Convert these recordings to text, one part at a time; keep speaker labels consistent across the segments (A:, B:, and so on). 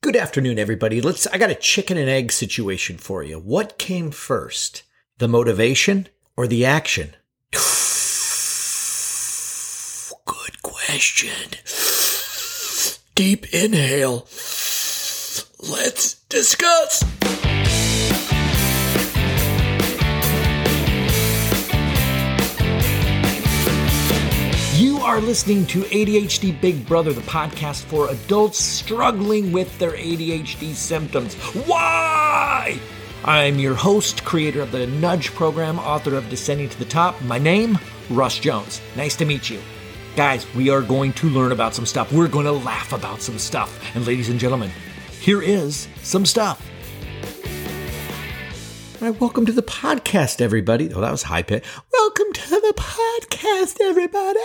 A: Good afternoon, everybody. Let's, I got a chicken and egg situation for you. What came first? The motivation or the action? Good question. Deep inhale. Let's discuss. Are listening to ADHD Big Brother, the podcast for adults struggling with their ADHD symptoms. Why? I'm your host, creator of the Nudge program, author of Descending to the Top. My name, Russ Jones. Nice to meet you. Guys, we are going to learn about some stuff. We're going to laugh about some stuff. And ladies and gentlemen, here is some stuff. All right, welcome to the podcast, everybody. Oh, that was high pitch. Welcome to the podcast, everybody.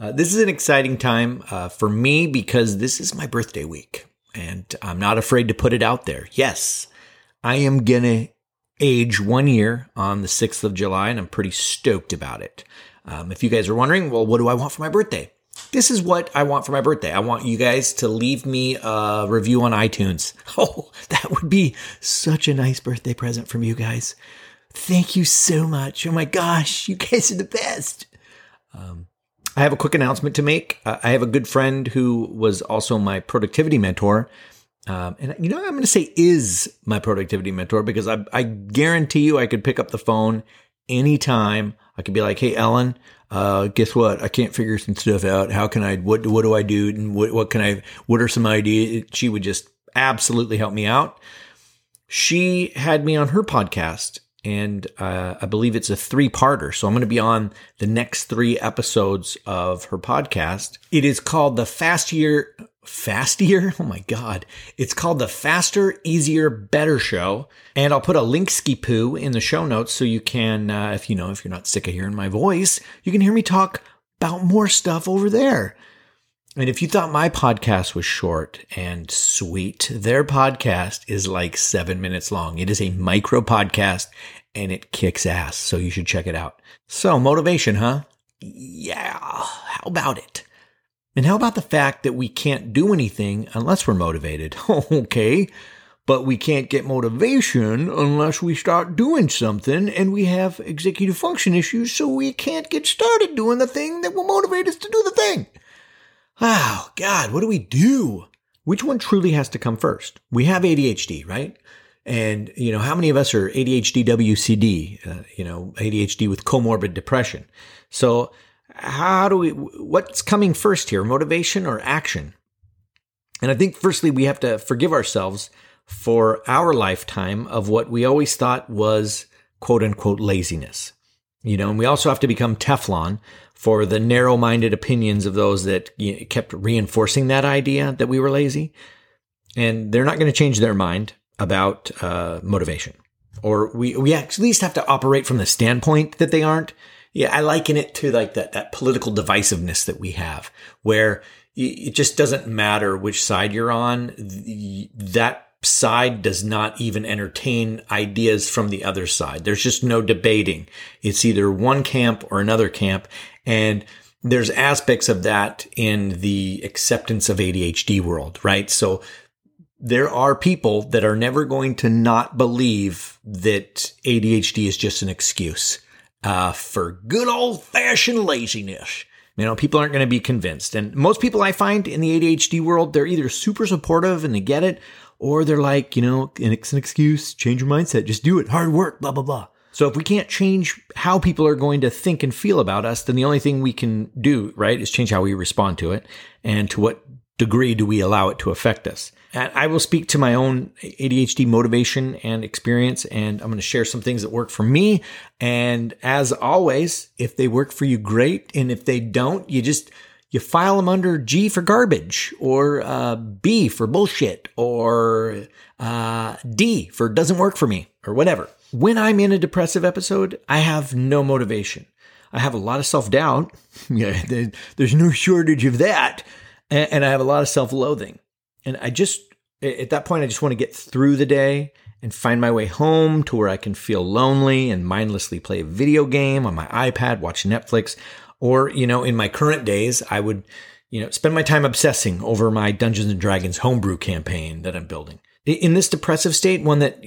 A: Uh, this is an exciting time uh, for me because this is my birthday week, and I'm not afraid to put it out there. Yes, I am gonna age one year on the 6th of July, and I'm pretty stoked about it. Um, if you guys are wondering, well, what do I want for my birthday? This is what I want for my birthday. I want you guys to leave me a review on iTunes. Oh, that would be such a nice birthday present from you guys. Thank you so much. Oh my gosh, you guys are the best. Um, I have a quick announcement to make. Uh, I have a good friend who was also my productivity mentor. Um, and you know, I'm going to say is my productivity mentor because I, I guarantee you I could pick up the phone anytime. I could be like, Hey, Ellen, uh, guess what? I can't figure some stuff out. How can I, what, what do I do? And what, what can I, what are some ideas? She would just absolutely help me out. She had me on her podcast and uh, I believe it's a three parter. So I'm going to be on the next three episodes of her podcast. It is called the Fast Year, Fastier? Oh my God. It's called the Faster, Easier, Better Show. And I'll put a link ski poo in the show notes so you can, uh, if you know, if you're not sick of hearing my voice, you can hear me talk about more stuff over there. And if you thought my podcast was short and sweet, their podcast is like seven minutes long. It is a micro podcast and it kicks ass. So you should check it out. So motivation, huh? Yeah. How about it? And how about the fact that we can't do anything unless we're motivated? okay. But we can't get motivation unless we start doing something and we have executive function issues. So we can't get started doing the thing that will motivate us to do the thing. Oh, God, what do we do? Which one truly has to come first? We have ADHD, right? And, you know, how many of us are ADHD WCD, uh, you know, ADHD with comorbid depression? So, how do we, what's coming first here, motivation or action? And I think, firstly, we have to forgive ourselves for our lifetime of what we always thought was quote unquote laziness. You know, and we also have to become Teflon for the narrow minded opinions of those that you know, kept reinforcing that idea that we were lazy. And they're not going to change their mind about uh, motivation. Or we, we at least have to operate from the standpoint that they aren't. Yeah, I liken it to like that, that political divisiveness that we have where it just doesn't matter which side you're on. That side does not even entertain ideas from the other side. There's just no debating. It's either one camp or another camp. And there's aspects of that in the acceptance of ADHD world, right? So there are people that are never going to not believe that ADHD is just an excuse uh, for good old fashioned laziness. You know, people aren't going to be convinced. And most people I find in the ADHD world, they're either super supportive and they get it, or they're like, you know, it's an excuse, change your mindset, just do it, hard work, blah, blah, blah. So if we can't change how people are going to think and feel about us, then the only thing we can do, right, is change how we respond to it and to what degree do we allow it to affect us. And I will speak to my own ADHD motivation and experience, and I'm going to share some things that work for me. And as always, if they work for you, great. And if they don't, you just, you file them under G for garbage or uh, B for bullshit or uh, D for doesn't work for me or whatever. When I'm in a depressive episode, I have no motivation. I have a lot of self doubt. There's no shortage of that. And I have a lot of self loathing. And I just, at that point, I just want to get through the day and find my way home to where I can feel lonely and mindlessly play a video game on my iPad, watch Netflix. Or, you know, in my current days, I would You know, spend my time obsessing over my Dungeons and Dragons homebrew campaign that I'm building. In this depressive state, one that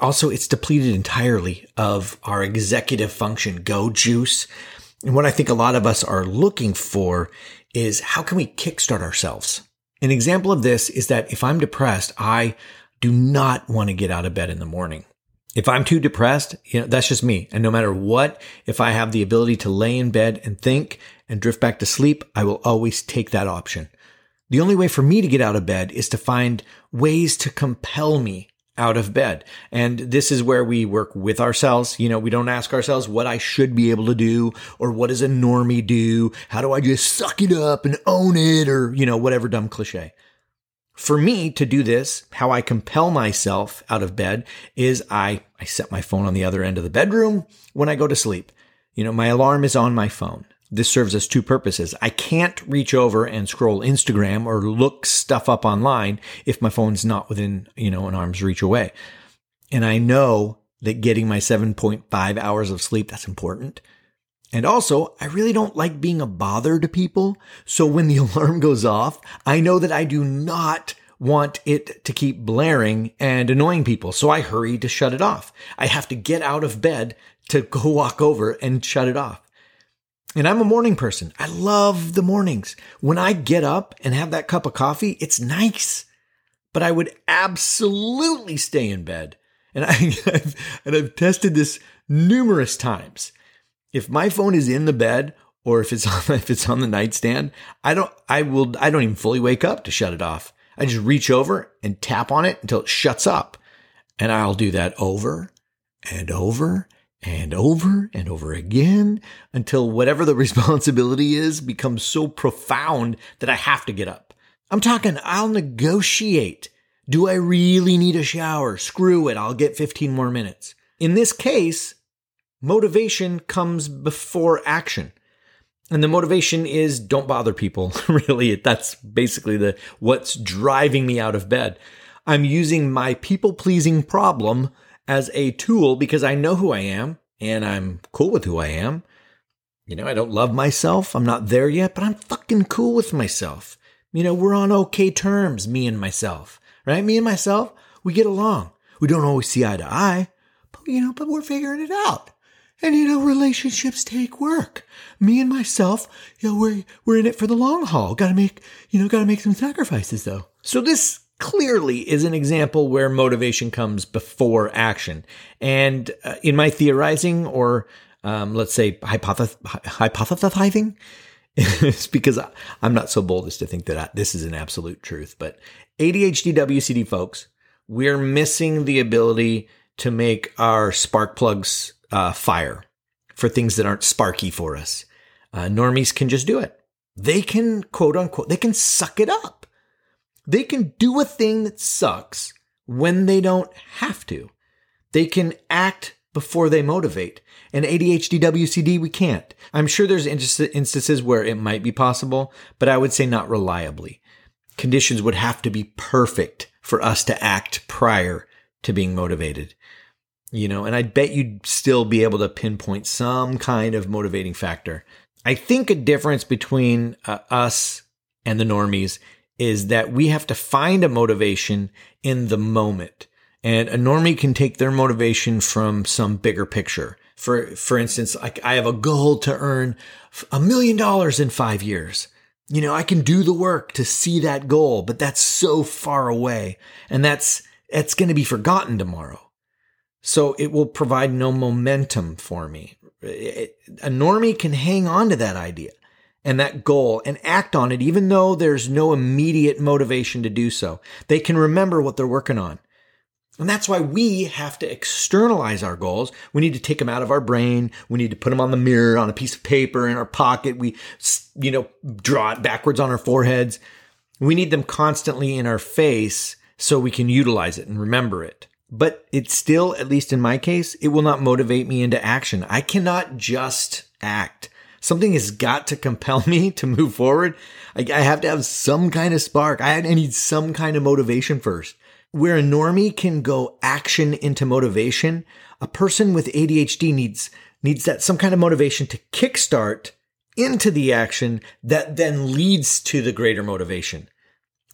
A: also it's depleted entirely of our executive function go juice. And what I think a lot of us are looking for is how can we kickstart ourselves? An example of this is that if I'm depressed, I do not want to get out of bed in the morning. If I'm too depressed, you know, that's just me. And no matter what, if I have the ability to lay in bed and think and drift back to sleep, I will always take that option. The only way for me to get out of bed is to find ways to compel me out of bed. And this is where we work with ourselves. You know, we don't ask ourselves what I should be able to do or what does a normie do? How do I just suck it up and own it or, you know, whatever dumb cliche. For me to do this, how I compel myself out of bed is I, I set my phone on the other end of the bedroom when I go to sleep. You know, my alarm is on my phone. This serves as two purposes. I can't reach over and scroll Instagram or look stuff up online if my phone's not within, you know, an arm's reach away. And I know that getting my 7.5 hours of sleep, that's important. And also, I really don't like being a bother to people. So when the alarm goes off, I know that I do not want it to keep blaring and annoying people. So I hurry to shut it off. I have to get out of bed to go walk over and shut it off. And I'm a morning person. I love the mornings. When I get up and have that cup of coffee, it's nice. But I would absolutely stay in bed. And I and I've tested this numerous times if my phone is in the bed or if it's on if it's on the nightstand, I don't I will I don't even fully wake up to shut it off. I just reach over and tap on it until it shuts up. And I'll do that over and over and over and over again until whatever the responsibility is becomes so profound that I have to get up. I'm talking I'll negotiate. Do I really need a shower? Screw it. I'll get 15 more minutes. In this case, motivation comes before action. And the motivation is don't bother people. really, that's basically the what's driving me out of bed. I'm using my people pleasing problem as a tool because I know who I am and I'm cool with who I am. You know, I don't love myself. I'm not there yet, but I'm fucking cool with myself. You know, we're on okay terms, me and myself, right? Me and myself, we get along. We don't always see eye to eye, but you know, but we're figuring it out. And you know, relationships take work. Me and myself, you know, we're we're in it for the long haul. Got to make, you know, got to make some sacrifices though. So this clearly is an example where motivation comes before action. And uh, in my theorizing or um, let's say hypothesizing, hypothesizing, it's because I'm not so bold as to think that I, this is an absolute truth. But ADHD WCD folks, we're missing the ability to make our spark plugs uh, fire for things that aren't sparky for us. Uh, normies can just do it. They can quote unquote, they can suck it up. They can do a thing that sucks when they don't have to. They can act before they motivate. And ADHD WCD, we can't. I'm sure there's instances where it might be possible, but I would say not reliably. Conditions would have to be perfect for us to act prior to being motivated you know, and I bet you'd still be able to pinpoint some kind of motivating factor. I think a difference between uh, us and the normies is that we have to find a motivation in the moment. And a normie can take their motivation from some bigger picture. For, for instance, like I have a goal to earn a million dollars in five years. You know, I can do the work to see that goal, but that's so far away and that's, that's going to be forgotten tomorrow. So it will provide no momentum for me. a normie can hang on to that idea and that goal and act on it, even though there's no immediate motivation to do so. They can remember what they're working on. And that's why we have to externalize our goals. We need to take them out of our brain. We need to put them on the mirror, on a piece of paper in our pocket. We, you know, draw it backwards on our foreheads. We need them constantly in our face so we can utilize it and remember it. But it still, at least in my case, it will not motivate me into action. I cannot just act. Something has got to compel me to move forward. I, I have to have some kind of spark. I need some kind of motivation first. Where a normie can go action into motivation, a person with ADHD needs needs that some kind of motivation to kickstart into the action that then leads to the greater motivation.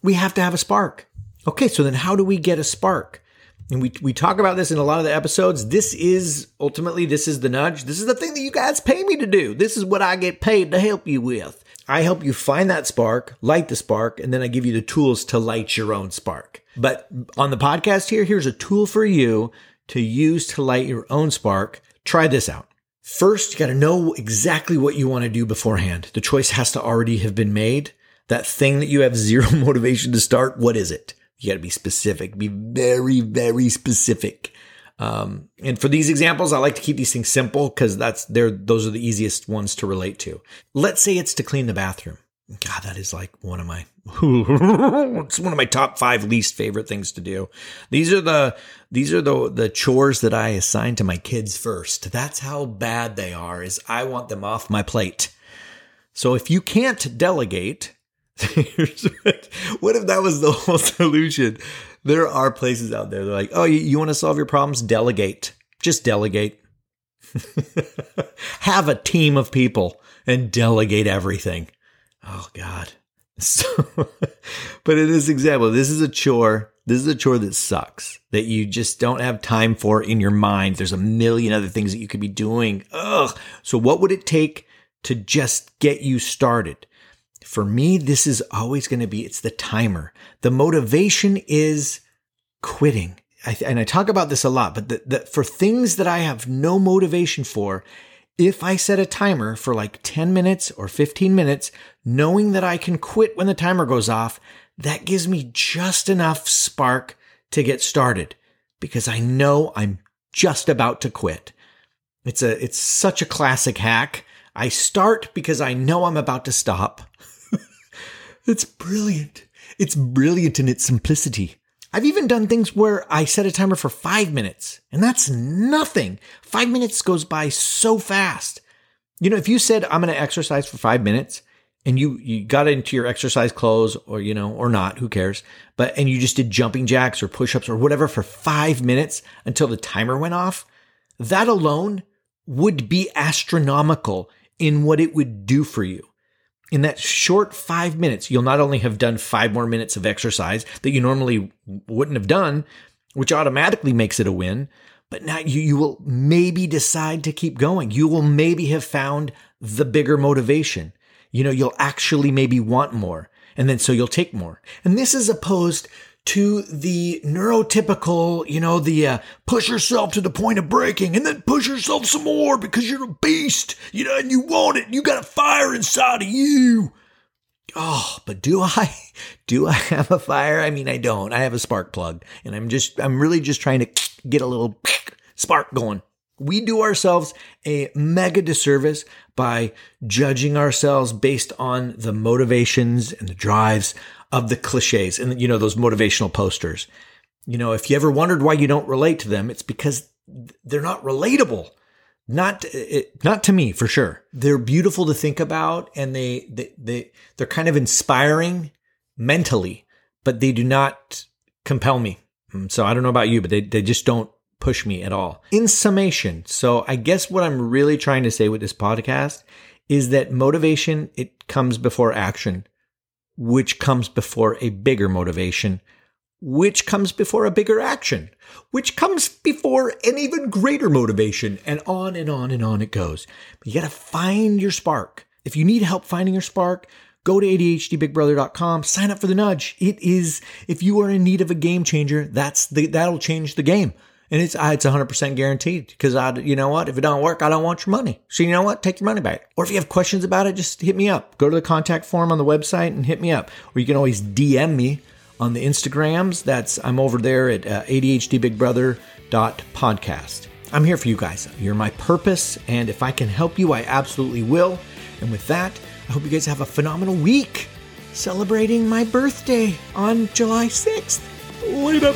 A: We have to have a spark. Okay, so then how do we get a spark? And we, we talk about this in a lot of the episodes. This is ultimately, this is the nudge. This is the thing that you guys pay me to do. This is what I get paid to help you with. I help you find that spark, light the spark, and then I give you the tools to light your own spark. But on the podcast here, here's a tool for you to use to light your own spark. Try this out. First, you got to know exactly what you want to do beforehand. The choice has to already have been made. That thing that you have zero motivation to start, what is it? You got to be specific, be very, very specific. Um, and for these examples, I like to keep these things simple because that's they're those are the easiest ones to relate to. Let's say it's to clean the bathroom. God, that is like one of my it's one of my top five least favorite things to do. These are the these are the the chores that I assign to my kids first. That's how bad they are. Is I want them off my plate. So if you can't delegate, what if that was the whole solution? There are places out there. They're like, oh, you, you want to solve your problems? Delegate. Just delegate. Have a team of people and delegate everything. Oh God. So, but in this example, this is a chore. This is a chore that sucks that you just don't have time for in your mind. There's a million other things that you could be doing. Ugh. So what would it take to just get you started? For me, this is always going to be, it's the timer. The motivation is quitting. I, and I talk about this a lot, but the, the, for things that I have no motivation for, if I set a timer for like 10 minutes or 15 minutes, knowing that I can quit when the timer goes off, that gives me just enough spark to get started because I know I'm just about to quit. It's a, it's such a classic hack. I start because I know I'm about to stop. it's brilliant. It's brilliant in its simplicity. I've even done things where I set a timer for five minutes, and that's nothing. Five minutes goes by so fast. You know, if you said, I'm going to exercise for five minutes, and you, you got into your exercise clothes or, you know, or not, who cares? But, and you just did jumping jacks or push ups or whatever for five minutes until the timer went off, that alone would be astronomical in what it would do for you in that short five minutes, you'll not only have done five more minutes of exercise that you normally wouldn't have done, which automatically makes it a win, but now you, you will maybe decide to keep going. You will maybe have found the bigger motivation. You know, you'll actually maybe want more. And then so you'll take more. And this is opposed to the neurotypical, you know, the uh, push yourself to the point of breaking and then push yourself some more because you're a beast, you know, and you want it. You got a fire inside of you. Oh, but do I? Do I have a fire? I mean, I don't. I have a spark plug and I'm just, I'm really just trying to get a little spark going. We do ourselves a mega disservice by judging ourselves based on the motivations and the drives of the cliches and, you know, those motivational posters. You know, if you ever wondered why you don't relate to them, it's because they're not relatable. Not, it, not to me for sure. They're beautiful to think about and they, they, they, they're kind of inspiring mentally, but they do not compel me. Mm, so I don't know about you, but they, they just don't push me at all. In summation, so I guess what I'm really trying to say with this podcast is that motivation, it comes before action which comes before a bigger motivation, which comes before a bigger action, which comes before an even greater motivation, and on and on and on it goes. But you got to find your spark. If you need help finding your spark, go to ADHDBigBrother.com, sign up for the nudge. It is, if you are in need of a game changer, that's the, that'll change the game. And it's it's 100% guaranteed because I, you know what? If it don't work, I don't want your money. So you know what? Take your money back. Or if you have questions about it, just hit me up. Go to the contact form on the website and hit me up. Or you can always DM me on the Instagrams. That's I'm over there at uh, ADHDBigBrother.podcast. I'm here for you guys. You're my purpose, and if I can help you, I absolutely will. And with that, I hope you guys have a phenomenal week celebrating my birthday on July 6th. Later.